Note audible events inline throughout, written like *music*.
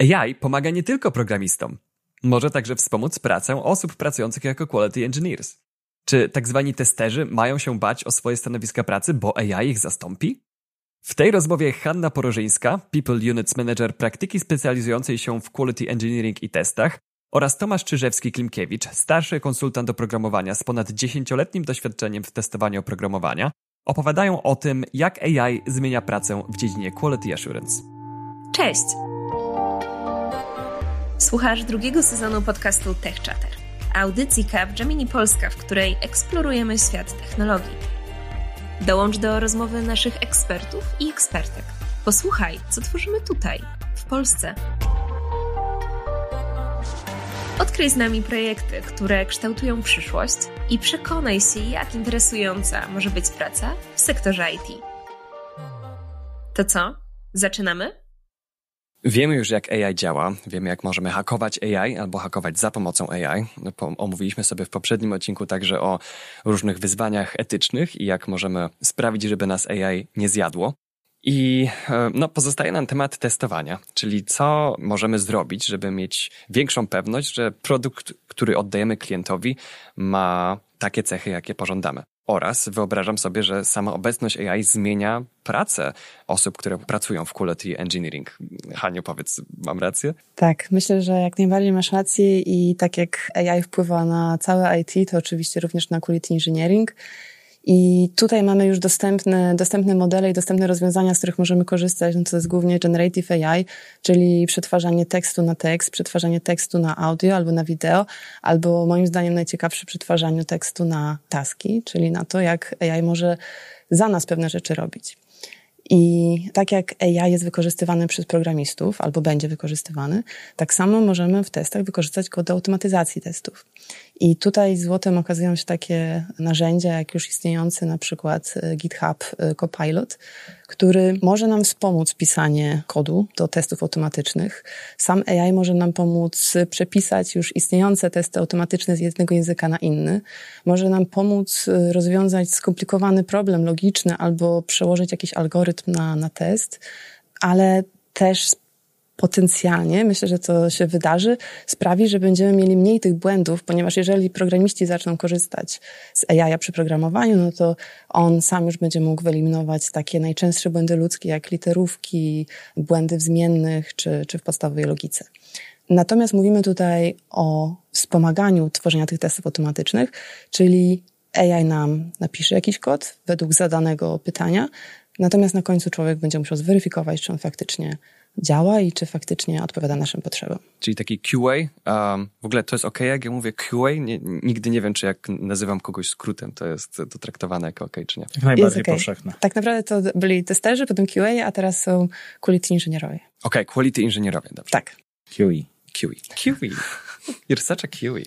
AI pomaga nie tylko programistom. Może także wspomóc pracę osób pracujących jako quality engineers. Czy tak zwani testerzy mają się bać o swoje stanowiska pracy, bo AI ich zastąpi? W tej rozmowie Hanna Porożyńska, People Units Manager praktyki specjalizującej się w Quality Engineering i testach oraz Tomasz Czyżewski-Klimkiewicz, starszy konsultant oprogramowania z ponad dziesięcioletnim doświadczeniem w testowaniu oprogramowania, opowiadają o tym, jak AI zmienia pracę w dziedzinie Quality Assurance. Cześć! Słuchasz drugiego sezonu podcastu Tech Chatter, audycji Gemini Polska, w której eksplorujemy świat technologii. Dołącz do rozmowy naszych ekspertów i ekspertek. Posłuchaj, co tworzymy tutaj, w Polsce. Odkryj z nami projekty, które kształtują przyszłość i przekonaj się, jak interesująca może być praca w sektorze IT. To co? Zaczynamy? Wiemy już, jak AI działa, wiemy, jak możemy hakować AI albo hakować za pomocą AI. Omówiliśmy sobie w poprzednim odcinku także o różnych wyzwaniach etycznych i jak możemy sprawić, żeby nas AI nie zjadło. I e, no, pozostaje nam temat testowania, czyli co możemy zrobić, żeby mieć większą pewność, że produkt, który oddajemy klientowi, ma takie cechy, jakie pożądamy. Oraz wyobrażam sobie, że sama obecność AI zmienia pracę osób, które pracują w quality engineering. Haniu, powiedz, mam rację? Tak, myślę, że jak najbardziej masz rację i tak jak AI wpływa na całe IT, to oczywiście również na quality engineering. I tutaj mamy już dostępne, dostępne modele i dostępne rozwiązania, z których możemy korzystać. No to jest głównie Generative AI, czyli przetwarzanie tekstu na tekst, przetwarzanie tekstu na audio albo na wideo, albo moim zdaniem najciekawsze przetwarzanie tekstu na taski, czyli na to, jak AI może za nas pewne rzeczy robić. I tak jak AI jest wykorzystywany przez programistów, albo będzie wykorzystywany, tak samo możemy w testach wykorzystać go do automatyzacji testów. I tutaj złotem okazują się takie narzędzia, jak już istniejący na przykład e, GitHub e, Copilot, który może nam wspomóc pisanie kodu do testów automatycznych. Sam AI może nam pomóc przepisać już istniejące testy automatyczne z jednego języka na inny. Może nam pomóc e, rozwiązać skomplikowany problem logiczny albo przełożyć jakiś algorytm na, na test, ale też potencjalnie, myślę, że to się wydarzy, sprawi, że będziemy mieli mniej tych błędów, ponieważ jeżeli programiści zaczną korzystać z AI przy programowaniu, no to on sam już będzie mógł wyeliminować takie najczęstsze błędy ludzkie, jak literówki, błędy w zmiennych czy, czy w podstawowej logice. Natomiast mówimy tutaj o wspomaganiu tworzenia tych testów automatycznych, czyli AI nam napisze jakiś kod według zadanego pytania, natomiast na końcu człowiek będzie musiał zweryfikować, czy on faktycznie działa i czy faktycznie odpowiada naszym potrzebom. Czyli taki QA. Um, w ogóle to jest ok, jak ja mówię QA. Nie, nigdy nie wiem, czy jak nazywam kogoś skrótem, to jest to traktowane jako ok, czy nie. Jak najbardziej okay. powszechne. Tak naprawdę to byli testerzy, potem QA, a teraz są quality inżynierowie. Ok, quality inżynierowie, dobrze. Tak. QE. QE. QE. You're such a QE.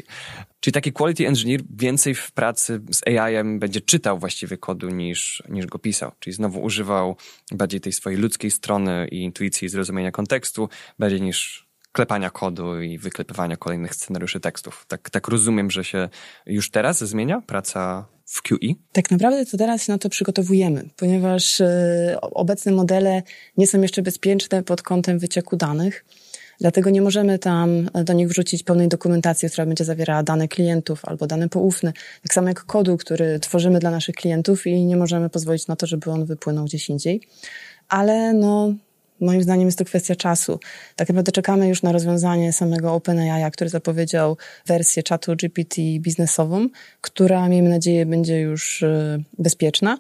Czyli taki quality engineer więcej w pracy z AI-em będzie czytał właściwie kodu niż, niż go pisał. Czyli znowu używał bardziej tej swojej ludzkiej strony i intuicji zrozumienia kontekstu, bardziej niż klepania kodu i wyklepywania kolejnych scenariuszy tekstów. Tak, tak rozumiem, że się już teraz zmienia praca w QE? Tak naprawdę to teraz się na to przygotowujemy, ponieważ y, obecne modele nie są jeszcze bezpieczne pod kątem wycieku danych. Dlatego nie możemy tam do nich wrzucić pełnej dokumentacji, która będzie zawierała dane klientów albo dane poufne. Tak samo jak kodu, który tworzymy dla naszych klientów i nie możemy pozwolić na to, żeby on wypłynął gdzieś indziej. Ale no, moim zdaniem jest to kwestia czasu. Tak naprawdę czekamy już na rozwiązanie samego OpenAI, który zapowiedział wersję czatu GPT biznesową, która miejmy nadzieję będzie już y, bezpieczna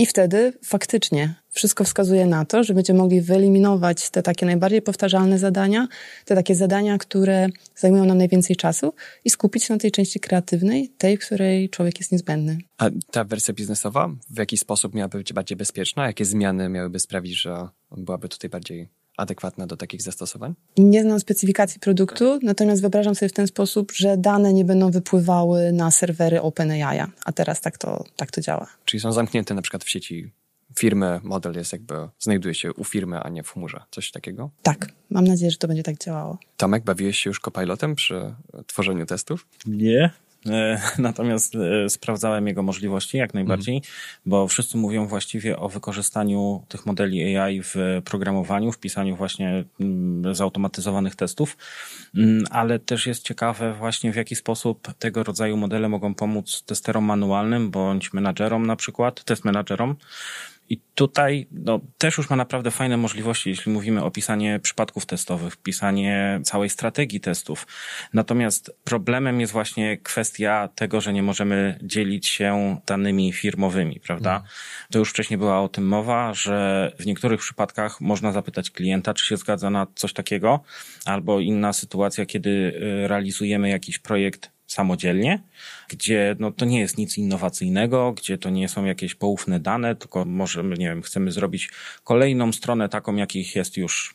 i wtedy faktycznie wszystko wskazuje na to, że będziemy mogli wyeliminować te takie najbardziej powtarzalne zadania, te takie zadania, które zajmują nam najwięcej czasu i skupić się na tej części kreatywnej, tej, której człowiek jest niezbędny. A ta wersja biznesowa w jaki sposób miałaby być bardziej bezpieczna? Jakie zmiany miałyby sprawić, że byłaby tutaj bardziej adekwatna do takich zastosowań? Nie znam specyfikacji produktu, natomiast wyobrażam sobie w ten sposób, że dane nie będą wypływały na serwery OpenAI, a teraz tak to, tak to działa. Czyli są zamknięte na przykład w sieci firmy, model jest jakby, znajduje się u firmy, a nie w chmurze. Coś takiego? Tak, mam nadzieję, że to będzie tak działało. Tomek, bawiłeś się już copilotem przy tworzeniu testów? Nie, *laughs* natomiast e, sprawdzałem jego możliwości jak najbardziej, mhm. bo wszyscy mówią właściwie o wykorzystaniu tych modeli AI w programowaniu, w pisaniu właśnie mm, zautomatyzowanych testów, mm, ale też jest ciekawe właśnie w jaki sposób tego rodzaju modele mogą pomóc testerom manualnym bądź menadżerom na przykład, test menadżerom, i tutaj no, też już ma naprawdę fajne możliwości, jeśli mówimy o pisanie przypadków testowych, pisanie całej strategii testów. Natomiast problemem jest właśnie kwestia tego, że nie możemy dzielić się danymi firmowymi, prawda? Mm. To już wcześniej była o tym mowa, że w niektórych przypadkach można zapytać klienta, czy się zgadza na coś takiego, albo inna sytuacja, kiedy y, realizujemy jakiś projekt samodzielnie, gdzie no, to nie jest nic innowacyjnego, gdzie to nie są jakieś poufne dane, tylko możemy, nie wiem, chcemy zrobić kolejną stronę taką, jakich jest już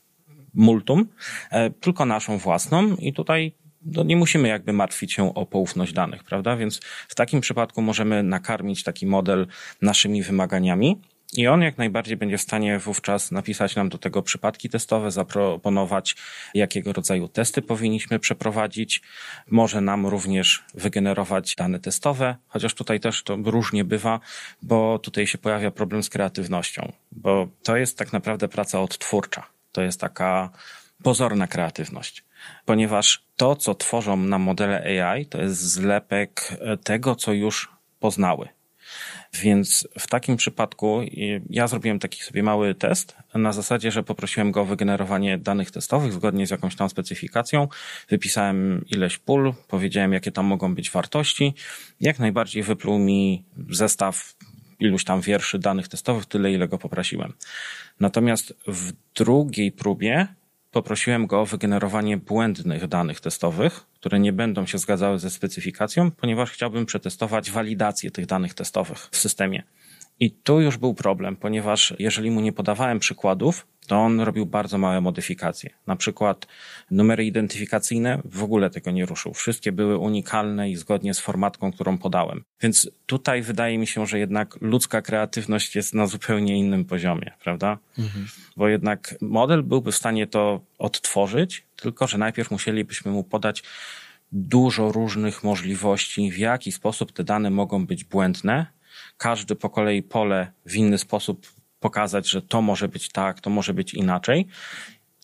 multum, e, tylko naszą własną i tutaj no nie musimy jakby martwić się o poufność danych, prawda? Więc w takim przypadku możemy nakarmić taki model naszymi wymaganiami i on jak najbardziej będzie w stanie wówczas napisać nam do tego przypadki testowe, zaproponować, jakiego rodzaju testy powinniśmy przeprowadzić. Może nam również wygenerować dane testowe, chociaż tutaj też to różnie bywa, bo tutaj się pojawia problem z kreatywnością, bo to jest tak naprawdę praca odtwórcza. To jest taka pozorna kreatywność, ponieważ to, co tworzą nam modele AI, to jest zlepek tego, co już poznały. Więc w takim przypadku ja zrobiłem taki sobie mały test na zasadzie, że poprosiłem go o wygenerowanie danych testowych zgodnie z jakąś tam specyfikacją. Wypisałem ileś pól, powiedziałem jakie tam mogą być wartości. Jak najbardziej wypluł mi zestaw iluś tam wierszy danych testowych, tyle ile go poprosiłem. Natomiast w drugiej próbie poprosiłem go o wygenerowanie błędnych danych testowych, które nie będą się zgadzały ze specyfikacją, ponieważ chciałbym przetestować walidację tych danych testowych w systemie. I tu już był problem, ponieważ jeżeli mu nie podawałem przykładów, to on robił bardzo małe modyfikacje. Na przykład numery identyfikacyjne w ogóle tego nie ruszył. Wszystkie były unikalne i zgodnie z formatką, którą podałem. Więc tutaj wydaje mi się, że jednak ludzka kreatywność jest na zupełnie innym poziomie, prawda? Mhm. Bo jednak model byłby w stanie to odtworzyć, tylko że najpierw musielibyśmy mu podać dużo różnych możliwości, w jaki sposób te dane mogą być błędne. Każdy po kolei pole w inny sposób pokazać, że to może być tak, to może być inaczej.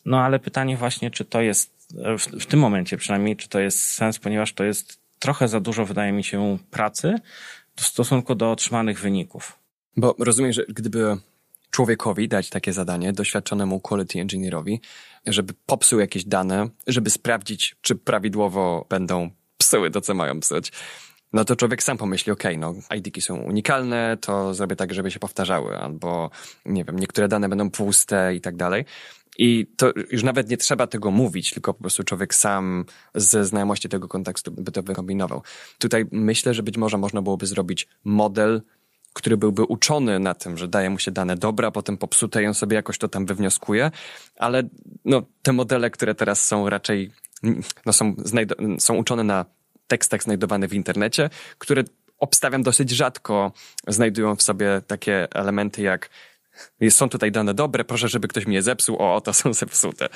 No ale pytanie właśnie, czy to jest w, w tym momencie przynajmniej, czy to jest sens, ponieważ to jest trochę za dużo, wydaje mi się, pracy w stosunku do otrzymanych wyników. Bo rozumiem, że gdyby człowiekowi dać takie zadanie, doświadczonemu quality engineerowi, żeby popsuł jakieś dane, żeby sprawdzić, czy prawidłowo będą psuły to, co mają psuć, no to człowiek sam pomyśli, okej, okay, no ID-ki są unikalne, to zrobię tak, żeby się powtarzały, albo nie wiem, niektóre dane będą puste i tak dalej. I to już nawet nie trzeba tego mówić, tylko po prostu człowiek sam ze znajomości tego kontekstu by to wykombinował. Tutaj myślę, że być może można byłoby zrobić model, który byłby uczony na tym, że daje mu się dane dobre, a potem popsute i on sobie jakoś to tam wywnioskuje, ale no, te modele, które teraz są raczej no, są, są uczone na tekstach znajdowanych w internecie, które obstawiam dosyć rzadko znajdują w sobie takie elementy jak są tutaj dane dobre, proszę, żeby ktoś mnie zepsuł, o, to są *laughs* zepsute.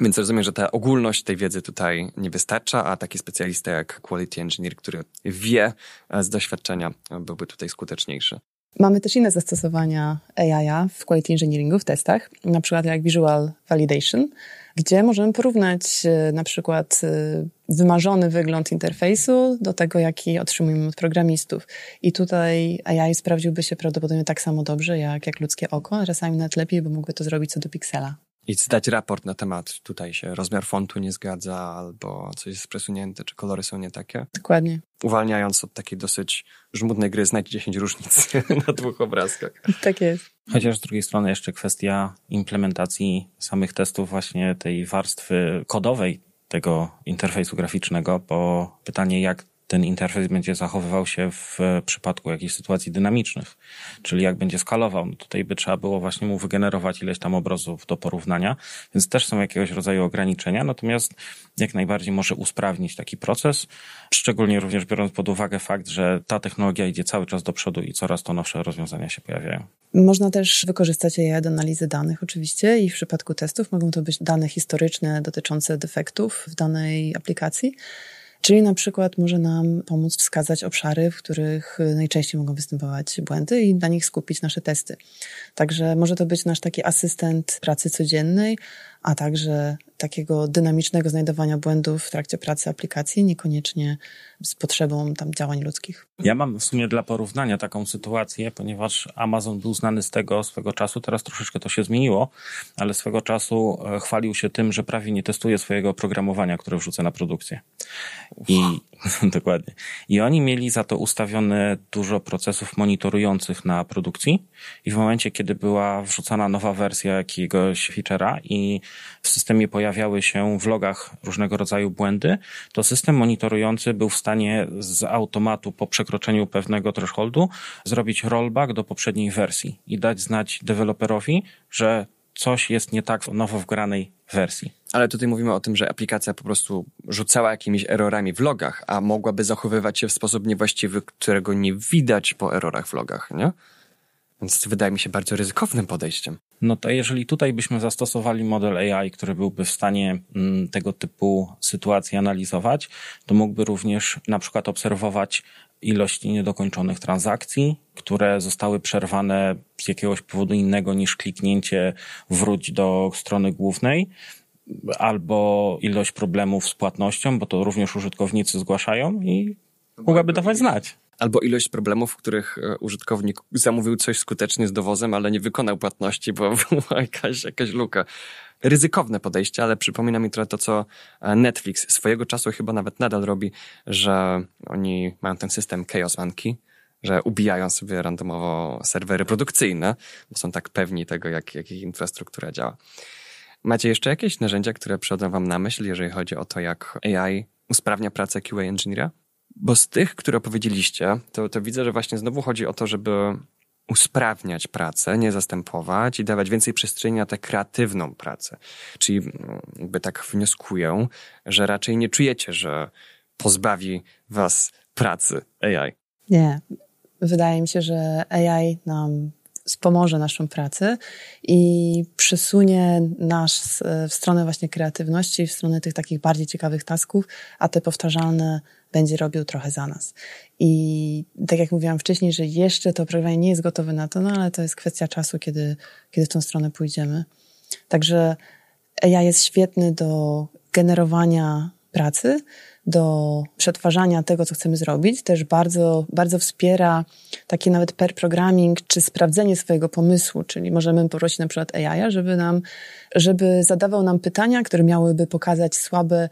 Więc rozumiem, że ta ogólność tej wiedzy tutaj nie wystarcza, a taki specjalista jak quality engineer, który wie z doświadczenia, byłby tutaj skuteczniejszy. Mamy też inne zastosowania AI w quality engineeringu, w testach, na przykład jak visual validation, gdzie możemy porównać e, na przykład e, wymarzony wygląd interfejsu do tego, jaki otrzymujemy od programistów. I tutaj AI sprawdziłby się prawdopodobnie tak samo dobrze jak, jak ludzkie oko, czasami nawet lepiej, bo mógłby to zrobić co do piksela i zdać raport na temat, tutaj się rozmiar fontu nie zgadza, albo coś jest przesunięte, czy kolory są nie takie. Dokładnie. Uwalniając od takiej dosyć żmudnej gry, znajdź 10 różnic *laughs* na dwóch obrazkach. Tak jest. Chociaż z drugiej strony jeszcze kwestia implementacji samych testów właśnie tej warstwy kodowej tego interfejsu graficznego, bo pytanie, jak ten interfejs będzie zachowywał się w przypadku jakichś sytuacji dynamicznych, czyli jak będzie skalował. No tutaj by trzeba było właśnie mu wygenerować ileś tam obrazów do porównania, więc też są jakiegoś rodzaju ograniczenia, natomiast jak najbardziej może usprawnić taki proces, szczególnie również biorąc pod uwagę fakt, że ta technologia idzie cały czas do przodu i coraz to nowsze rozwiązania się pojawiają. Można też wykorzystać AI do analizy danych oczywiście i w przypadku testów mogą to być dane historyczne dotyczące defektów w danej aplikacji, Czyli na przykład może nam pomóc wskazać obszary, w których najczęściej mogą występować błędy i na nich skupić nasze testy. Także może to być nasz taki asystent pracy codziennej, a także takiego dynamicznego znajdowania błędów w trakcie pracy aplikacji, niekoniecznie z potrzebą tam działań ludzkich. Ja mam w sumie dla porównania taką sytuację, ponieważ Amazon był znany z tego swego czasu, teraz troszeczkę to się zmieniło, ale swego czasu e, chwalił się tym, że prawie nie testuje swojego oprogramowania, które wrzuca na produkcję. I *laughs* dokładnie. I oni mieli za to ustawione dużo procesów monitorujących na produkcji i w momencie, kiedy była wrzucana nowa wersja jakiegoś feature'a i w systemie pojawiały się w logach różnego rodzaju błędy, to system monitorujący był w stanie z automatu po przekroczeniu pewnego thresholdu zrobić rollback do poprzedniej wersji i dać znać deweloperowi, że coś jest nie tak w nowo wgranej wersji. Ale tutaj mówimy o tym, że aplikacja po prostu rzucała jakimiś errorami w logach, a mogłaby zachowywać się w sposób niewłaściwy, którego nie widać po errorach w logach, nie? Więc wydaje mi się bardzo ryzykownym podejściem. No to jeżeli tutaj byśmy zastosowali model AI, który byłby w stanie mm, tego typu sytuacji analizować, to mógłby również na przykład obserwować ilość niedokończonych transakcji, które zostały przerwane z jakiegoś powodu innego niż kliknięcie wróć do strony głównej, albo ilość problemów z płatnością, bo to również użytkownicy zgłaszają i mogłaby dawać znać. Albo ilość problemów, w których e, użytkownik zamówił coś skutecznie z dowozem, ale nie wykonał płatności, bo *laughs* była jakaś, jakaś luka. Ryzykowne podejście, ale przypomina mi trochę to, co e, Netflix swojego czasu chyba nawet nadal robi, że oni mają ten system Chaos Monkey, że ubijają sobie randomowo serwery produkcyjne, bo są tak pewni tego, jak, jak ich infrastruktura działa. Macie jeszcze jakieś narzędzia, które przychodzą wam na myśl, jeżeli chodzi o to, jak AI usprawnia pracę QA engineera? Bo z tych, które opowiedzieliście, to, to widzę, że właśnie znowu chodzi o to, żeby usprawniać pracę, nie zastępować i dawać więcej przestrzeni na tę kreatywną pracę. Czyli mm, jakby tak wnioskuję, że raczej nie czujecie, że pozbawi was pracy AI. Nie. Wydaje mi się, że AI nam wspomoże naszą pracę i przesunie nas w stronę właśnie kreatywności, w stronę tych takich bardziej ciekawych tasków, a te powtarzalne będzie robił trochę za nas. I tak jak mówiłam wcześniej, że jeszcze to oprogramowanie nie jest gotowe na to, no ale to jest kwestia czasu, kiedy, kiedy w tą stronę pójdziemy. Także AI jest świetny do generowania pracy, do przetwarzania tego, co chcemy zrobić. Też bardzo, bardzo wspiera taki nawet per programming, czy sprawdzenie swojego pomysłu, czyli możemy poprosić na przykład AI, żeby nam, żeby zadawał nam pytania, które miałyby pokazać słabe,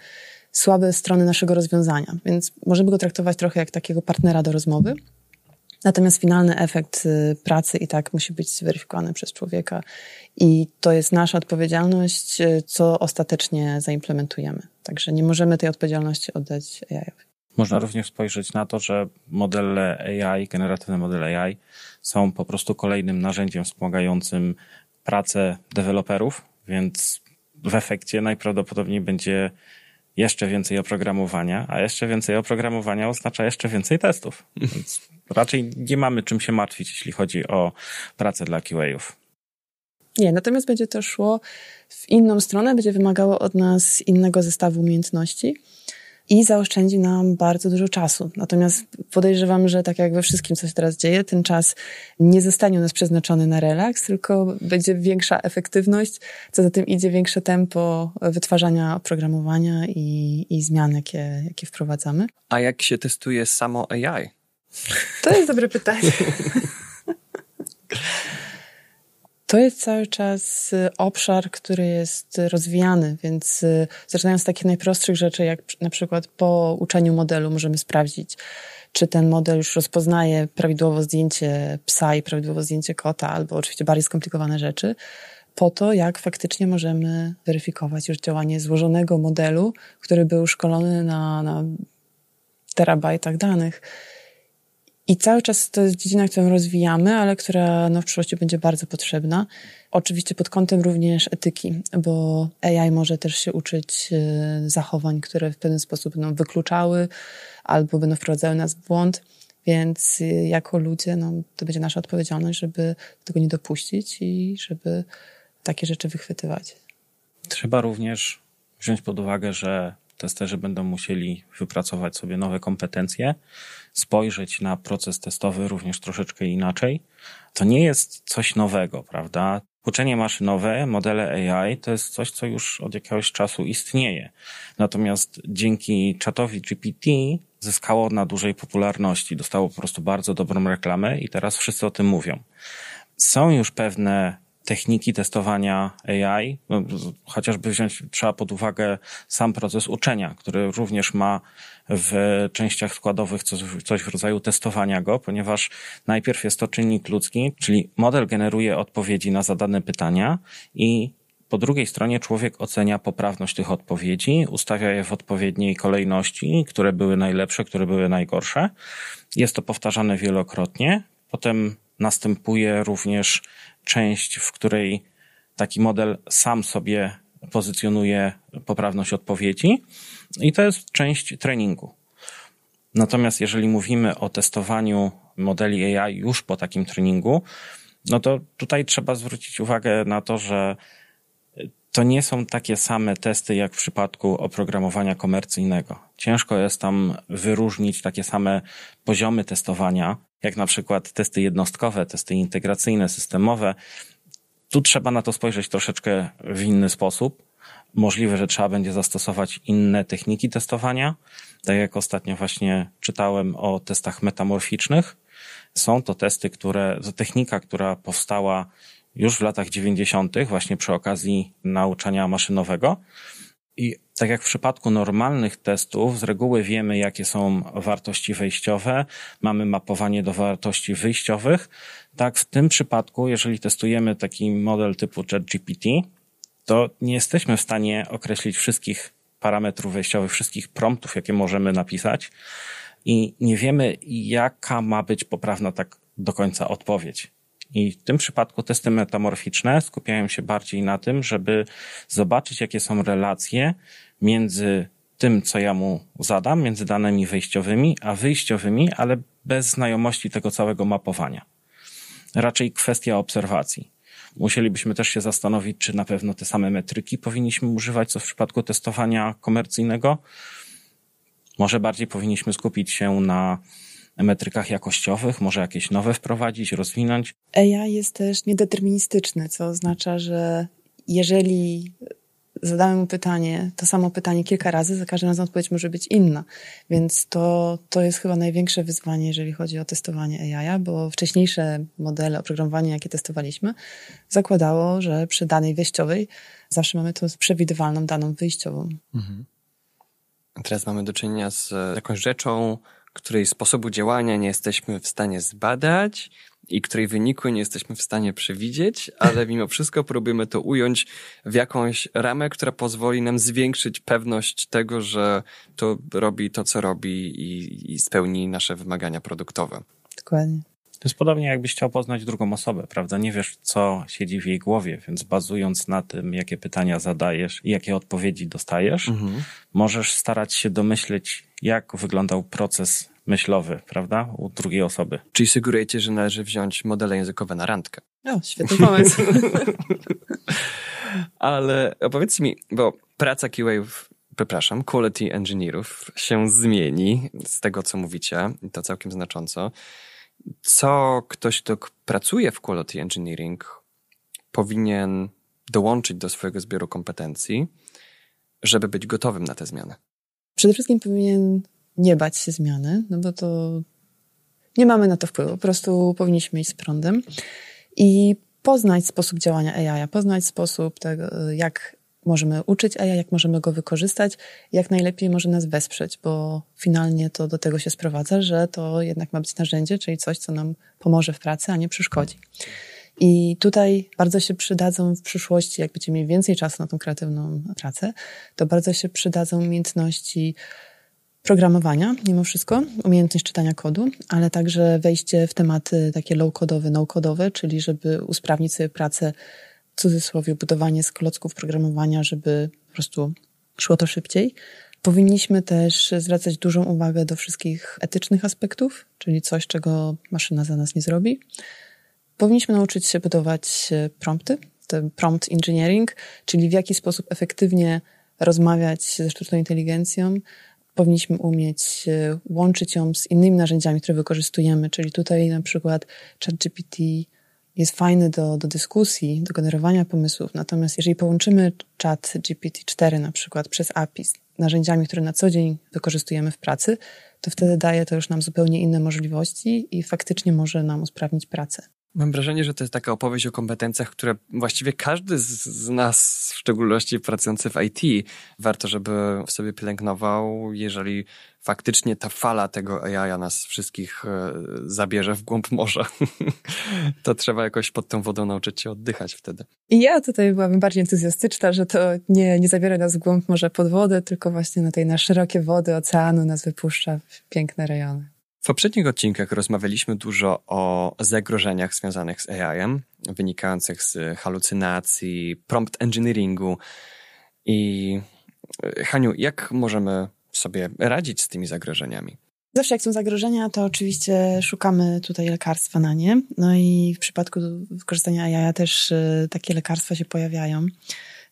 słabe strony naszego rozwiązania. Więc możemy go traktować trochę jak takiego partnera do rozmowy. Natomiast finalny efekt y, pracy i tak musi być zweryfikowany przez człowieka i to jest nasza odpowiedzialność, y, co ostatecznie zaimplementujemy. Także nie możemy tej odpowiedzialności oddać AI. Można również spojrzeć na to, że modele AI, generatywne modele AI są po prostu kolejnym narzędziem wspomagającym pracę deweloperów, więc w efekcie najprawdopodobniej będzie jeszcze więcej oprogramowania, a jeszcze więcej oprogramowania oznacza jeszcze więcej testów. Więc raczej nie mamy czym się martwić, jeśli chodzi o pracę dla QA-ów. Nie, natomiast będzie to szło w inną stronę, będzie wymagało od nas innego zestawu umiejętności i zaoszczędzi nam bardzo dużo czasu. Natomiast podejrzewam, że tak jak we wszystkim, co się teraz dzieje, ten czas nie zostanie u nas przeznaczony na relaks, tylko będzie większa efektywność, co za tym idzie większe tempo wytwarzania oprogramowania i, i zmian, jakie, jakie wprowadzamy. A jak się testuje samo AI? To jest dobre pytanie. *laughs* To jest cały czas y, obszar, który jest rozwijany, więc y, zaczynając z takich najprostszych rzeczy, jak na przykład po uczeniu modelu możemy sprawdzić, czy ten model już rozpoznaje prawidłowo zdjęcie psa i prawidłowo zdjęcie kota, albo oczywiście bardziej skomplikowane rzeczy, po to, jak faktycznie możemy weryfikować już działanie złożonego modelu, który był szkolony na, na terabajtach danych. I cały czas to jest dziedzina, którą rozwijamy, ale która no, w przyszłości będzie bardzo potrzebna. Oczywiście pod kątem również etyki, bo AI może też się uczyć e, zachowań, które w pewien sposób będą wykluczały albo będą wprowadzały nas w błąd. Więc e, jako ludzie, no, to będzie nasza odpowiedzialność, żeby tego nie dopuścić i żeby takie rzeczy wychwytywać. Trzeba również wziąć pod uwagę, że Testerzy będą musieli wypracować sobie nowe kompetencje, spojrzeć na proces testowy również troszeczkę inaczej. To nie jest coś nowego, prawda? Uczenie maszynowe, modele AI to jest coś, co już od jakiegoś czasu istnieje. Natomiast dzięki czatowi GPT zyskało na dużej popularności, dostało po prostu bardzo dobrą reklamę i teraz wszyscy o tym mówią. Są już pewne techniki testowania AI, no, chociażby wziąć trzeba pod uwagę sam proces uczenia, który również ma w częściach składowych coś, coś w rodzaju testowania go, ponieważ najpierw jest to czynnik ludzki, czyli model generuje odpowiedzi na zadane pytania i po drugiej stronie człowiek ocenia poprawność tych odpowiedzi, ustawia je w odpowiedniej kolejności, które były najlepsze, które były najgorsze. Jest to powtarzane wielokrotnie. Potem następuje również część, w której taki model sam sobie pozycjonuje poprawność odpowiedzi i to jest część treningu. Natomiast jeżeli mówimy o testowaniu modeli AI już po takim treningu, no to tutaj trzeba zwrócić uwagę na to, że to nie są takie same testy jak w przypadku oprogramowania komercyjnego. Ciężko jest tam wyróżnić takie same poziomy testowania, jak na przykład testy jednostkowe, testy integracyjne, systemowe. Tu trzeba na to spojrzeć troszeczkę w inny sposób. Możliwe, że trzeba będzie zastosować inne techniki testowania. Tak jak ostatnio właśnie czytałem o testach metamorficznych. Są to testy, które, to technika, która powstała już w latach 90., właśnie przy okazji nauczania maszynowego. I tak jak w przypadku normalnych testów, z reguły wiemy, jakie są wartości wejściowe, mamy mapowanie do wartości wyjściowych. Tak w tym przypadku, jeżeli testujemy taki model typu ChatGPT, to nie jesteśmy w stanie określić wszystkich parametrów wejściowych, wszystkich promptów, jakie możemy napisać i nie wiemy, jaka ma być poprawna tak do końca odpowiedź. I w tym przypadku testy metamorficzne skupiają się bardziej na tym, żeby zobaczyć, jakie są relacje między tym, co ja mu zadam, między danymi wejściowymi, a wyjściowymi, ale bez znajomości tego całego mapowania. Raczej kwestia obserwacji. Musielibyśmy też się zastanowić, czy na pewno te same metryki powinniśmy używać, co w przypadku testowania komercyjnego. Może bardziej powinniśmy skupić się na metrykach jakościowych, może jakieś nowe wprowadzić, rozwinąć? AI jest też niedeterministyczny, co oznacza, że jeżeli zadamy mu pytanie, to samo pytanie kilka razy, za każdym razem odpowiedź może być inna. Więc to, to jest chyba największe wyzwanie, jeżeli chodzi o testowanie AI, bo wcześniejsze modele oprogramowania, jakie testowaliśmy, zakładało, że przy danej wejściowej zawsze mamy to przewidywalną daną wyjściową. Mhm. Teraz mamy do czynienia z jakąś rzeczą, której sposobu działania nie jesteśmy w stanie zbadać i której wyniku nie jesteśmy w stanie przewidzieć, ale mimo wszystko próbujemy to ująć w jakąś ramę, która pozwoli nam zwiększyć pewność tego, że to robi to, co robi i, i spełni nasze wymagania produktowe. Dokładnie. To jest podobnie, jakbyś chciał poznać drugą osobę, prawda? Nie wiesz, co siedzi w jej głowie, więc bazując na tym, jakie pytania zadajesz i jakie odpowiedzi dostajesz, mhm. możesz starać się domyśleć, jak wyglądał proces myślowy, prawda, u drugiej osoby. Czyli sugerujecie, że należy wziąć modele językowe na randkę. O, świetny pomysł. *laughs* Ale opowiedz mi, bo praca QA, przepraszam, quality engineerów się zmieni z tego, co mówicie, i to całkiem znacząco. Co ktoś, kto pracuje w quality engineering, powinien dołączyć do swojego zbioru kompetencji, żeby być gotowym na te zmiany? Przede wszystkim powinien nie bać się zmiany, no bo to nie mamy na to wpływu. Po prostu powinniśmy iść z prądem i poznać sposób działania AI, poznać sposób tego, jak możemy uczyć AI, jak możemy go wykorzystać, jak najlepiej może nas wesprzeć, bo finalnie to do tego się sprowadza, że to jednak ma być narzędzie, czyli coś, co nam pomoże w pracy, a nie przeszkodzi. I tutaj bardzo się przydadzą w przyszłości, jak będziemy mieli więcej czasu na tą kreatywną pracę, to bardzo się przydadzą umiejętności programowania, mimo wszystko, umiejętność czytania kodu, ale także wejście w tematy takie low-codowe, no-codowe, czyli żeby usprawnić sobie pracę, cudzysłowie, budowanie z klocków programowania, żeby po prostu szło to szybciej. Powinniśmy też zwracać dużą uwagę do wszystkich etycznych aspektów, czyli coś, czego maszyna za nas nie zrobi. Powinniśmy nauczyć się budować prompty, ten prompt engineering, czyli w jaki sposób efektywnie rozmawiać ze sztuczną inteligencją, powinniśmy umieć e, łączyć ją z innymi narzędziami, które wykorzystujemy, czyli tutaj na przykład ChatGPT jest fajny do, do dyskusji, do generowania pomysłów, natomiast jeżeli połączymy chat GPT-4 na przykład przez API z narzędziami, które na co dzień wykorzystujemy w pracy, to wtedy daje to już nam zupełnie inne możliwości i faktycznie może nam usprawnić pracę. Mam wrażenie, że to jest taka opowieść o kompetencjach, które właściwie każdy z, z, nas, w szczególności pracujący w IT, warto, żeby w sobie pielęgnował, jeżeli faktycznie ta fala tego AI nas wszystkich e, zabierze w głąb morza. *laughs* to trzeba jakoś pod tą wodą nauczyć się oddychać wtedy. I ja tutaj byłabym bardziej entuzjastyczna, że to nie, nie zabiera nas w głąb morza pod wodę, tylko właśnie na tej na szerokie wody oceanu nas wypuszcza w piękne rejony. W poprzednich odcinkach rozmawialiśmy dużo o zagrożeniach związanych z AI-em, wynikających z halucynacji, prompt engineeringu. I e, Haniu, jak możemy sobie radzić z tymi zagrożeniami? Zawsze jak są zagrożenia, to oczywiście szukamy tutaj lekarstwa na nie. No i w przypadku wykorzystania AI też e, takie lekarstwa się pojawiają.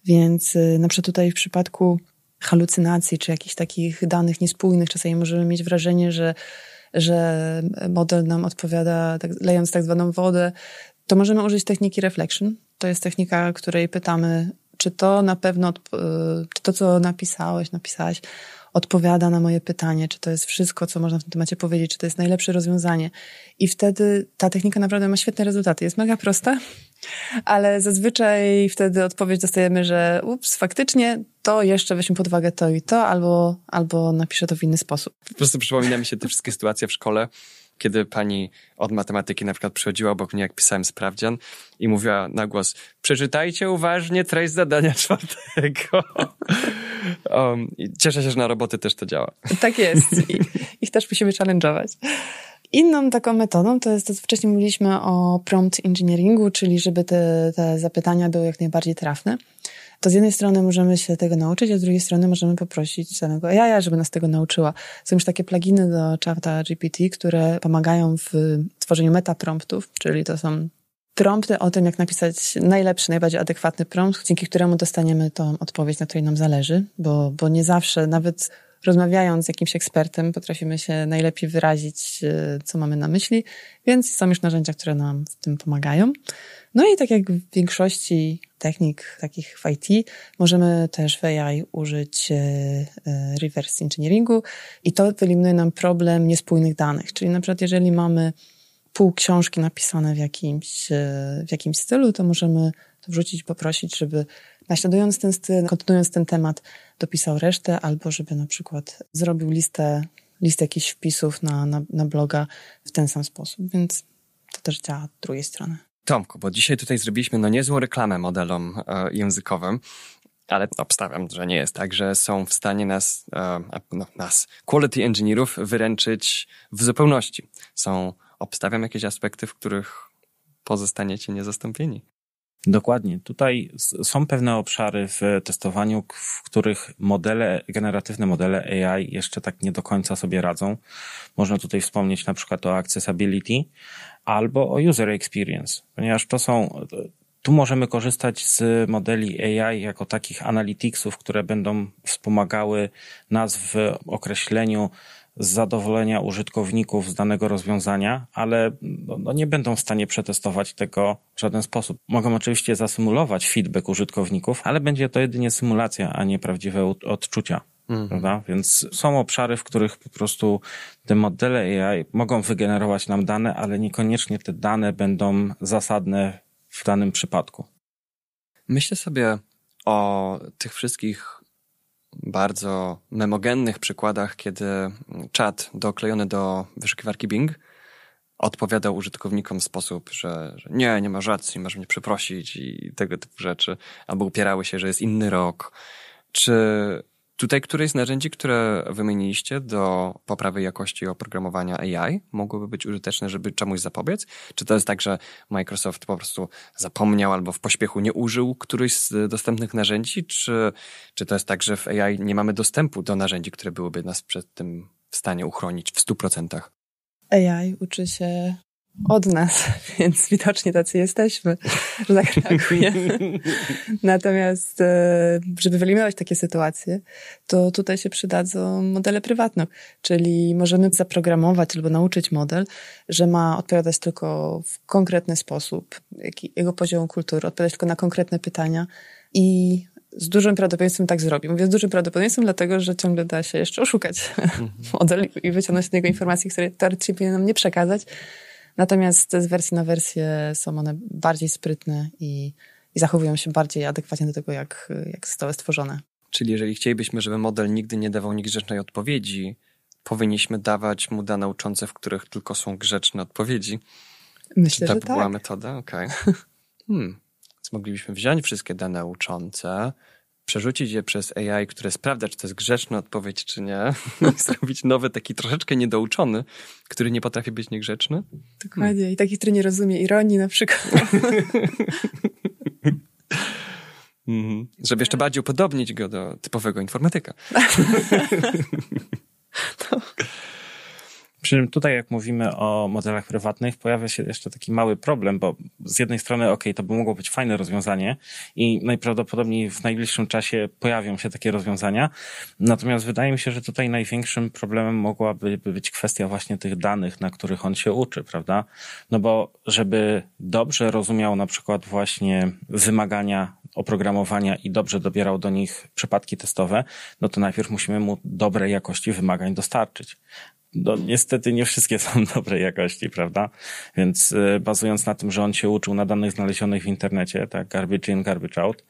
Więc e, na przykład tutaj w przypadku halucynacji czy jakichś takich danych niespójnych, czasami możemy mieć wrażenie, że że model nam odpowiada, tak, lejąc tak zwaną wodę, to możemy użyć techniki reflection. To jest technika, której pytamy, czy to na pewno, czy to, co napisałeś, napisałaś, odpowiada na moje pytanie, czy to jest wszystko, co można w tym temacie powiedzieć, czy to jest najlepsze rozwiązanie. I wtedy ta technika naprawdę ma świetne rezultaty. Jest mega prosta, ale zazwyczaj wtedy odpowiedź dostajemy, że ups, faktycznie to jeszcze weźmy pod uwagę to i to, albo, albo napiszę to w inny sposób. Po prostu przypomina mi się te wszystkie sytuacje w szkole, kiedy pani od matematyki na przykład przychodziła obok mnie, jak pisałem sprawdzian i mówiła na głos, przeczytajcie uważnie treść zadania *laughs* czwartego. *laughs* Um, cieszę się, że na roboty też to działa. *laughs* Tak jest. I, ich też musimy challenge'ować. Inną taką metodą to jest to, wcześniej mówiliśmy o prompt engineeringu, czyli żeby te, te zapytania były jak najbardziej trafne. To z jednej strony możemy się tego nauczyć, a z drugiej strony możemy poprosić samego AI, żeby nas tego nauczyła. Są już takie pluginy do czata GPT, które pomagają w tworzeniu metapromptów, czyli to są prompty o tym, jak napisać najlepszy, najbardziej adekwatny prompt, dzięki któremu dostaniemy tą odpowiedź, na której nam zależy, bo, bo nie zawsze, nawet rozmawiając z jakimś ekspertem, potrafimy się najlepiej wyrazić, e, co mamy na myśli, więc są już narzędzia, które nam w tym pomagają. No i tak jak w większości technik takich w IT, możemy też w AI użyć e, e, reverse engineeringu i to wyeliminuje nam problem niespójnych danych. Czyli na przykład jeżeli mamy pół książki napisane w jakimś, w jakimś stylu, to możemy to wrzucić, poprosić, żeby naśladując ten styl, kontynuując ten temat, dopisał resztę, albo żeby na przykład zrobił listę, listę jakichś wpisów na, na, na bloga w ten sam sposób, więc to też działa z drugiej strony. Tomku, bo dzisiaj tutaj zrobiliśmy no niezłą reklamę modelom e, językowym, ale obstawiam, że nie jest tak, że są w stanie nas, e, no, nas, quality engineerów, wyręczyć w zupełności. Są, obstawiam jakieś aspekty, w których pozostaniecie niezastąpieni. Dokładnie. Tutaj są pewne obszary w testowaniu, w których modele, generatywne modele AI jeszcze tak nie do końca sobie radzą. Można tutaj wspomnieć na przykład o accessibility albo o user experience, ponieważ to są, tu możemy korzystać z modeli AI jako takich analyticsów, które będą wspomagały nas w określeniu z zadowolenia użytkowników z danego rozwiązania, ale no, no, nie będą w stanie przetestować tego w żaden sposób. Mogą oczywiście zasymulować feedback użytkowników, ale będzie to jedynie symulacja, a nie prawdziwe odczucia. Mhm. Prawda? Więc są obszary, w których po prostu te modele AI mogą wygenerować nam dane, ale niekoniecznie te dane będą zasadne w danym przypadku. Myślę sobie o tych wszystkich bardzo memogennych przykładach, kiedy czat doklejony do wyszukiwarki Bing odpowiadał użytkownikom w sposób, że, że nie, nie masz racji, masz mnie przeprosić i tego typu rzeczy, albo upierały się, że jest inny rok. Czy Tutaj któreś z narzędzi, które wymieniliście do poprawy jakości oprogramowania AI mogłyby być użyteczne, żeby czemuś zapobiec? Czy to jest tak, że Microsoft po prostu zapomniał albo w pośpiechu nie użył któryś z dostępnych narzędzi? Czy, czy to jest tak, że w AI nie mamy dostępu do narzędzi, które byłyby nas przed tym w stanie uchronić w 100%? AI uczy się od nas, *laughs* więc widocznie tacy jesteśmy, że tak reagujemy. *laughs* Natomiast, e, żeby wyeliminować takie sytuacje, to tutaj się przydadzą modele prywatne, czyli możemy zaprogramować albo nauczyć model, że ma odpowiadać tylko w konkretny sposób, jego poziom kultury, odpowiadać tylko na konkretne pytania i z dużym prawdopodobieństwem tak zrobi. Mówię z dużym prawdopodobieństwem, dlatego że ciągle da się jeszcze oszukać *laughs* mhm. model i wyciągnąć z niego informacje, które teoretycznie powinien nam nie przekazać. Natomiast z wersji na wersję są one bardziej sprytne i, i zachowują się bardziej adekwatnie do tego, jak, jak zostały stworzone. Czyli jeżeli chcielibyśmy, żeby model nigdy nie dawał niegrzecznej odpowiedzi, powinniśmy dawać mu dane uczące, w których tylko są grzeczne odpowiedzi. Myślę, Czy to że była tak. metoda? Okej. Okay. *laughs* Hmm. Więc moglibyśmy wziąć wszystkie dane uczące, przerzucić je przez AI, które sprawdza, czy to jest grzeczna odpowiedź, czy nie, *laughs* zrobić nowy, taki troszeczkę niedouczony, który nie potrafi być niegrzeczny. Dokładnie. Hmm. I taki, który nie rozumie ironii na przykład. *laughs* Mhm. Żeby jeszcze bardziej upodobnić go do typowego informatyka. *laughs* no. Przy czym tutaj, jak mówimy o modelach prywatnych, pojawia się jeszcze taki mały problem, bo z jednej strony, ok, to by mogło być fajne rozwiązanie i najprawdopodobniej w najbliższym czasie pojawią się takie rozwiązania. Natomiast wydaje mi się, że tutaj największym problemem mogłaby być kwestia właśnie tych danych, na których on się uczy, prawda? No bo żeby dobrze rozumiał na przykład właśnie wymagania oprogramowania i dobrze dobierał do nich przypadki testowe, no to najpierw musimy mu dobrej jakości wymagań dostarczyć no niestety nie wszystkie są *laughs* dobrej jakości, prawda? Więc y, bazując na tym, że on się uczył na danych znalezionych w internecie, tak, garbage in, garbage out,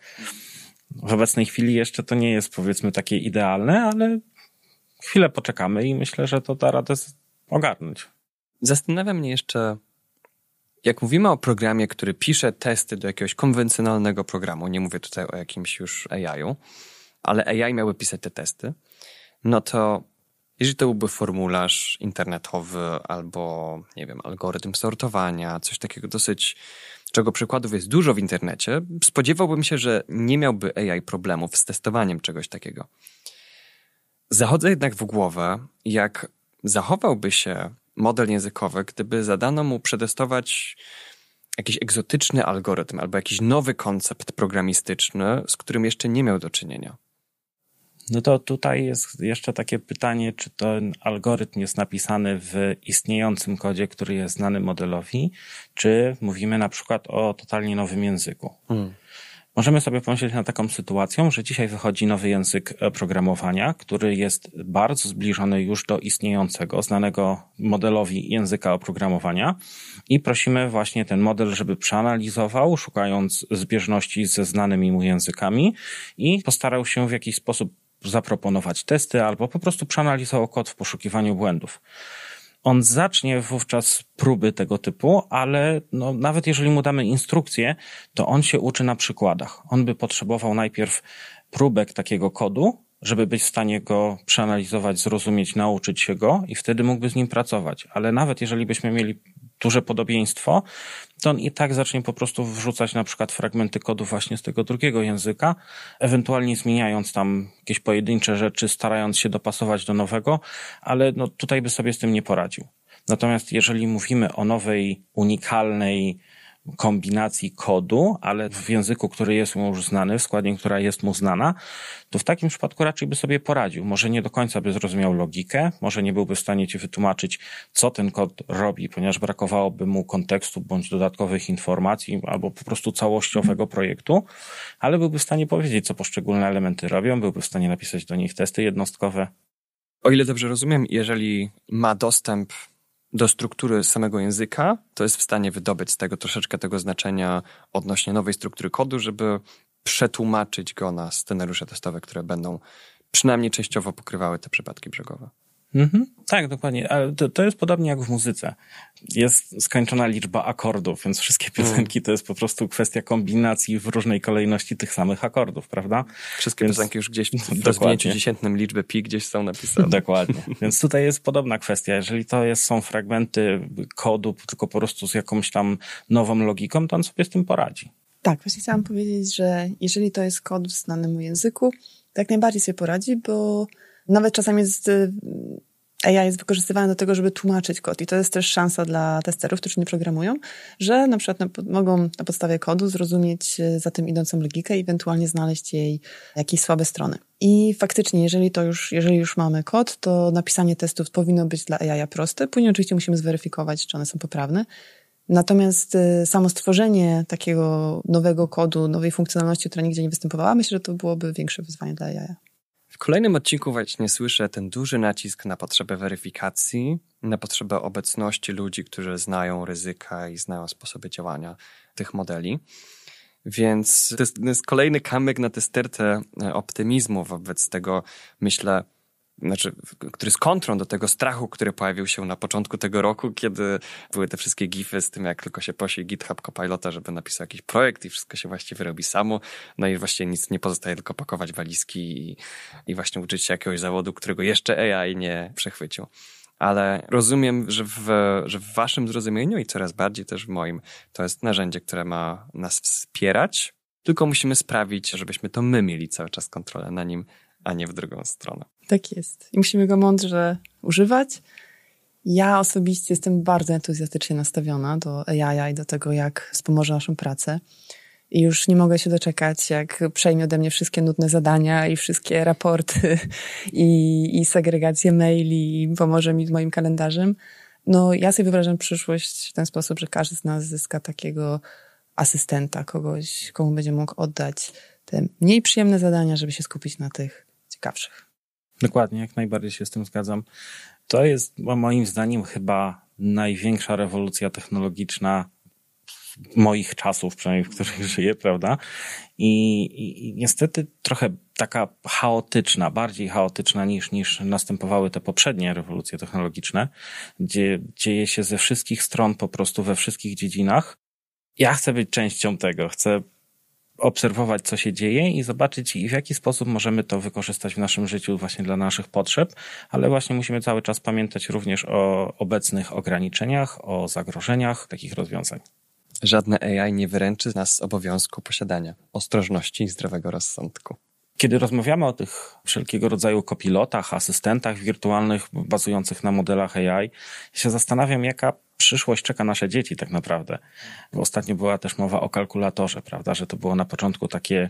w obecnej chwili jeszcze to nie jest powiedzmy takie idealne, ale chwilę poczekamy i myślę, że to da radę ogarnąć. Zastanawia mnie jeszcze, jak mówimy o programie, który pisze testy do jakiegoś konwencjonalnego programu, nie mówię tutaj o jakimś już AI-u, ale AI miały pisać te testy, no to jeżeli to byłby formularz internetowy albo, nie wiem, algorytm sortowania, coś takiego dosyć, czego przykładów jest dużo w internecie, spodziewałbym się, że nie miałby AI problemów z testowaniem czegoś takiego. Zachodzę jednak w głowę, jak zachowałby się model językowy, gdyby zadano mu przetestować jakiś egzotyczny algorytm albo jakiś nowy koncept programistyczny, z którym jeszcze nie miał do czynienia. No to tutaj jest jeszcze takie pytanie, czy ten algorytm jest napisany w istniejącym kodzie, który jest znany modelowi, czy mówimy na przykład o totalnie nowym języku. Hmm. Możemy sobie pomyśleć na taką sytuację, że dzisiaj wychodzi nowy język programowania, który jest bardzo zbliżony już do istniejącego, znanego modelowi języka oprogramowania i prosimy właśnie ten model, żeby przeanalizował, szukając zbieżności ze znanymi mu językami i postarał się w jakiś sposób zaproponować testy albo po prostu przeanalizował kod w poszukiwaniu błędów. On zacznie wówczas próby tego typu, ale no, nawet jeżeli mu damy instrukcję, to on się uczy na przykładach. On by potrzebował najpierw próbek takiego kodu, żeby być w stanie go przeanalizować, zrozumieć, nauczyć się go i wtedy mógłby z nim pracować. Ale nawet jeżeli byśmy mieli duże podobieństwo, to on i tak zacznie po prostu wrzucać na przykład fragmenty kodu właśnie z tego drugiego języka, ewentualnie zmieniając tam jakieś pojedyncze rzeczy, starając się dopasować do nowego, ale no tutaj by sobie z tym nie poradził. Natomiast jeżeli mówimy o nowej, unikalnej, kombinacji kodu, ale w języku, który jest mu już znany, w składni, która jest mu znana, to w takim przypadku raczej by sobie poradził. Może nie do końca by zrozumiał logikę, może nie byłby w stanie ci wytłumaczyć, co ten kod robi, ponieważ brakowałoby mu kontekstu bądź dodatkowych informacji albo po prostu całościowego projektu, ale byłby w stanie powiedzieć, co poszczególne elementy robią, byłby w stanie napisać do nich testy jednostkowe. O ile dobrze rozumiem, jeżeli ma dostęp do struktury samego języka, to jest w stanie wydobyć z tego troszeczkę tego znaczenia odnośnie nowej struktury kodu, żeby przetłumaczyć go na scenariusze testowe, które będą przynajmniej częściowo pokrywały te przypadki brzegowe. Mhm, tak, dokładnie. Ale to, to, jest podobnie jak w muzyce. Jest skończona liczba akordów, więc wszystkie mm. piosenki to jest po prostu kwestia kombinacji w różnej kolejności tych samych akordów, prawda? Wszystkie więc, piosenki już gdzieś w *laughs* rozwinięciu dziesiętnym liczby pi gdzieś są napisane. Dokładnie. *laughs* Więc tutaj jest podobna kwestia. Jeżeli to jest, są fragmenty kodu, tylko po prostu z jakąś tam nową logiką, to on sobie z tym poradzi. Tak, właśnie chciałam powiedzieć, że jeżeli to jest kod w znanym języku, to jak najbardziej sobie poradzi, bo nawet czasami jest y, AI jest wykorzystywane do tego, żeby tłumaczyć kod i to jest też szansa dla testerów, którzy nie programują, że na przykład na, mogą na podstawie kodu zrozumieć e, za tym idącą logikę i ewentualnie znaleźć jej jakieś słabe strony. I faktycznie, jeżeli to już, jeżeli już mamy kod, to napisanie testów powinno być dla AI proste. Później oczywiście musimy zweryfikować, czy one są poprawne. Natomiast e, samo stworzenie takiego nowego kodu, nowej funkcjonalności, która nigdzie nie występowała, myślę, że to byłoby większe wyzwanie dla AI. W kolejnym odcinku właśnie słyszę ten duży nacisk na potrzebę weryfikacji, na potrzebę obecności ludzi, którzy znają ryzyka i znają sposoby działania tych modeli. Więc to jest, to jest kolejny kamyk na tę stertę e, optymizmu wobec tego, myślę, znaczy, który jest kontrą do tego strachu, który pojawił się na początku tego roku, kiedy były te wszystkie gify z tym, jak tylko się prosi GitHub Copilota, żeby napisał jakiś projekt i wszystko się właściwie robi samo. No i właściwie nic nie pozostaje, tylko pakować walizki i, i właśnie uczyć się jakiegoś zawodu, którego jeszcze AI nie przechwycił. Ale rozumiem, że w, że w waszym zrozumieniu i coraz bardziej też w moim, to jest narzędzie, które ma nas wspierać, tylko musimy sprawić, żebyśmy to my mieli cały czas kontrolę na nim, a nie w drugą stronę. Tak jest. I musimy go mądrze używać. Ja osobiście jestem bardzo entuzjastycznie nastawiona do AI i do tego, jak wspomoże naszą pracę. I już nie mogę się doczekać, jak przejmie ode mnie wszystkie nudne zadania i wszystkie raporty *laughs* i, i segregację maili i pomoże mi z moim kalendarzem. No, ja sobie wyobrażam przyszłość w ten sposób, że każdy z nas zyska takiego asystenta, kogoś, komu będzie mógł oddać te mniej przyjemne zadania, żeby się skupić na tych ciekawszych. Dokładnie, jak najbardziej się z tym zgadzam. To jest moim zdaniem chyba największa rewolucja technologiczna moich czasów, przynajmniej w których *laughs* żyję, prawda? I, i, niestety trochę taka chaotyczna, bardziej chaotyczna niż, niż następowały te poprzednie rewolucje technologiczne, gdzie dzieje się ze wszystkich stron, po prostu we wszystkich dziedzinach. Ja chcę być częścią tego, chcę obserwować, co się dzieje i zobaczyć, w jaki sposób możemy to wykorzystać w naszym życiu właśnie dla naszych potrzeb, ale właśnie musimy cały czas pamiętać również o obecnych ograniczeniach, o zagrożeniach takich rozwiązań. Żadne AI nie wyręczy nas obowiązku posiadania ostrożności i zdrowego rozsądku. Kiedy rozmawiamy o tych wszelkiego rodzaju kopilotach, asystentach wirtualnych bazujących na modelach AI, się zastanawiam, jaka przyszłość czeka nasze dzieci tak naprawdę. Ostatnio była też mowa o kalkulatorze, prawda, że to było na początku takie,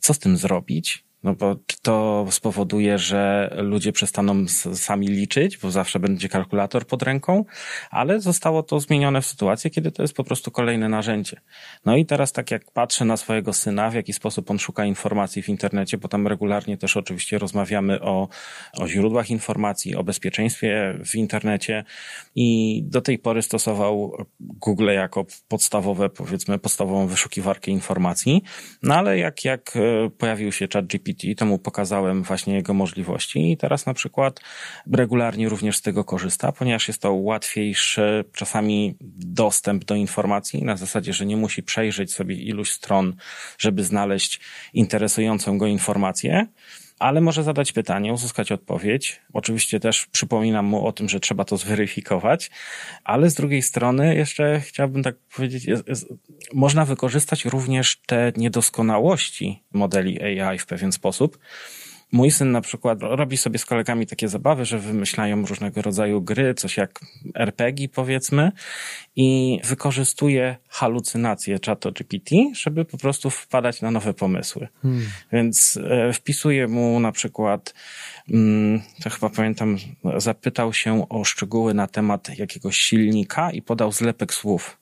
co z tym zrobić? No bo to spowoduje, że ludzie przestaną sami liczyć, bo zawsze będzie kalkulator pod ręką, ale zostało to zmienione w sytuacji, kiedy to jest po prostu kolejne narzędzie. No i teraz tak jak patrzę na swojego syna, w jaki sposób on szuka informacji w internecie, bo tam regularnie też oczywiście rozmawiamy o, o źródłach informacji, o bezpieczeństwie w internecie i do tej pory stosował Google jako podstawowe, powiedzmy, podstawową wyszukiwarkę informacji, no ale jak, jak e, pojawił się ChatGPT, GPT, to mu pokazałem właśnie jego możliwości i teraz na przykład regularnie również z tego korzysta, ponieważ jest to łatwiejszy czasami dostęp do informacji na zasadzie, że nie musi przejrzeć sobie iluś stron, żeby znaleźć interesującą go informację, ale może zadać pytanie, uzyskać odpowiedź. Oczywiście też przypominam mu o tym, że trzeba to zweryfikować, ale z drugiej strony jeszcze chciałbym tak powiedzieć, jest, jest, można wykorzystać również te niedoskonałości modeli AI w pewien sposób Mój syn na przykład robi sobie z kolegami takie zabawy, że wymyślają różnego rodzaju gry, coś jak RPG powiedzmy i wykorzystuje halucynacje ChatGPT, żeby po prostu wpadać na nowe pomysły. Hmm. Więc e, wpisuje mu na przykład, mm, to chyba pamiętam, zapytał się o szczegóły na temat jakiegoś silnika i podał zlepek słów.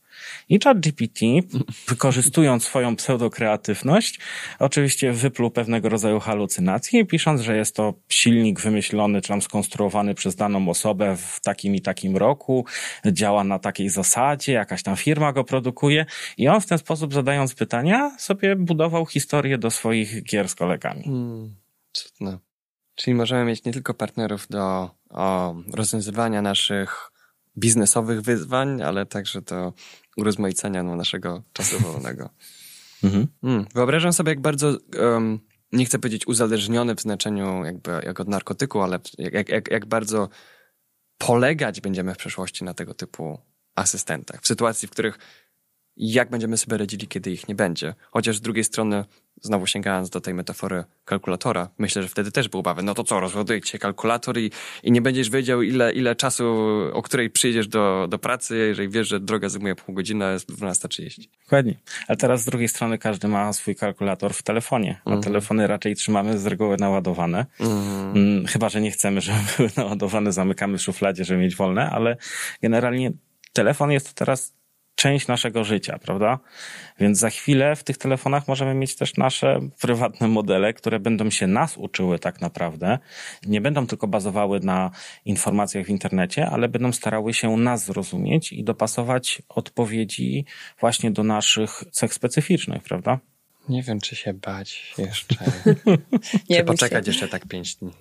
I ChatGPT, *laughs* wykorzystując swoją pseudokreatywność, oczywiście wypluł pewnego rodzaju halucynacje, pisząc, że jest to silnik wymyślony czy tam skonstruowany przez daną osobę w takim i takim roku, działa na takiej zasadzie, jakaś tam firma go produkuje i on w ten sposób zadając pytania sobie budował historię do swoich gier z kolegami. Hmm, cudne. Czyli możemy mieć nie tylko partnerów do o, rozwiązywania naszych biznesowych wyzwań, ale także do urozmaicenia no, naszego czasu wolnego. *laughs* mhm. mm, wyobrażam sobie, jak bardzo, um, nie chcę powiedzieć uzależniony w znaczeniu jakby jak od narkotyku, ale jak, jak, jak bardzo polegać będziemy w przyszłości na tego typu asystentach. W sytuacji, w których jak będziemy sobie radzili, kiedy ich nie będzie. Chociaż z drugiej strony znowu sięgając do tej metafory kalkulatora, myślę, że wtedy też był obawy, no to co, rozładuje się kalkulator i, i nie będziesz wiedział, ile, ile czasu, o której przyjdziesz do, do pracy, jeżeli wiesz, że droga zajmuje pół godziny, a jest 12.30. Dokładnie. Ale teraz z drugiej strony każdy ma swój kalkulator w telefonie, a mm. telefony raczej trzymamy z reguły naładowane. Mm. Chyba, że nie chcemy, żeby *laughs* były naładowane, zamykamy w szufladzie, żeby mieć wolne, ale generalnie telefon jest teraz część naszego życia, prawda? Więc za chwilę w tych telefonach możemy mieć też nasze prywatne modele, które będą się nas uczyły tak naprawdę. Nie będą tylko bazowały na informacjach w internecie, ale będą starały się nas zrozumieć i dopasować odpowiedzi właśnie do naszych cech specyficznych, prawda? Nie wiem, czy się bać jeszcze. *laughs* Nie czy poczekać się. jeszcze tak pięć dni. *laughs*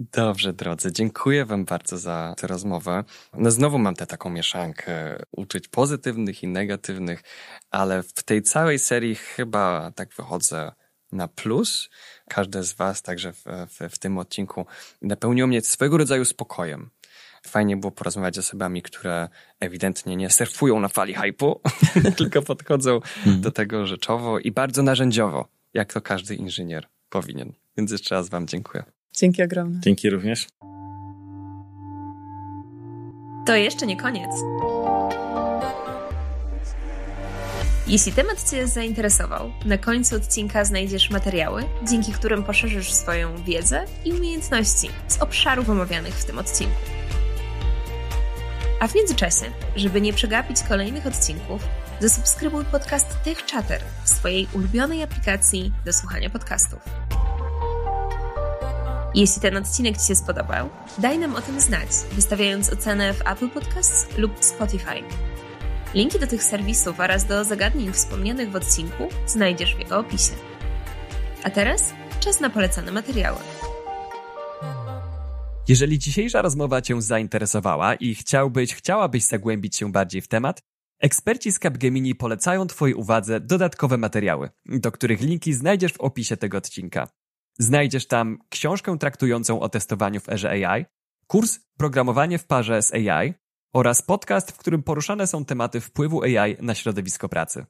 Dobrze, drodzy, dziękuję Wam bardzo za tę rozmowę. No znowu mam tę taką mieszankę uczuć pozytywnych i negatywnych, ale w tej całej serii chyba tak wychodzę na plus. Każde z Was, także w, w, w tym odcinku, napełniło mnie swego rodzaju spokojem. Fajnie było porozmawiać z osobami, które ewidentnie nie surfują na fali hypu, *laughs* tylko podchodzą hmm. do tego rzeczowo i bardzo narzędziowo, jak to każdy inżynier powinien. Więc jeszcze raz Wam dziękuję. Dzięki ogromne. Dzięki również. To jeszcze nie koniec. Jeśli temat Cię zainteresował, na końcu odcinka znajdziesz materiały, dzięki którym poszerzysz swoją wiedzę i umiejętności z obszarów omawianych w tym odcinku. A w międzyczasie, żeby nie przegapić kolejnych odcinków, zasubskrybuj podcast Tech Chatter w swojej ulubionej aplikacji do słuchania podcastów. Jeśli ten odcinek Ci się spodobał, daj nam o tym znać, wystawiając ocenę w Apple Podcasts lub Spotify. Linki do tych serwisów oraz do zagadnień wspomnianych w odcinku znajdziesz w jego opisie. A teraz czas na polecane materiały. Jeżeli dzisiejsza rozmowa Cię zainteresowała i chciałbyś, chciałabyś zagłębić się bardziej w temat, eksperci z Capgemini polecają Twojej uwadze dodatkowe materiały, do których linki znajdziesz w opisie tego odcinka. Znajdziesz tam książkę traktującą o testowaniu w erze AI, kurs Programowanie w parze z AI oraz podcast, w którym poruszane są tematy wpływu AI na środowisko pracy.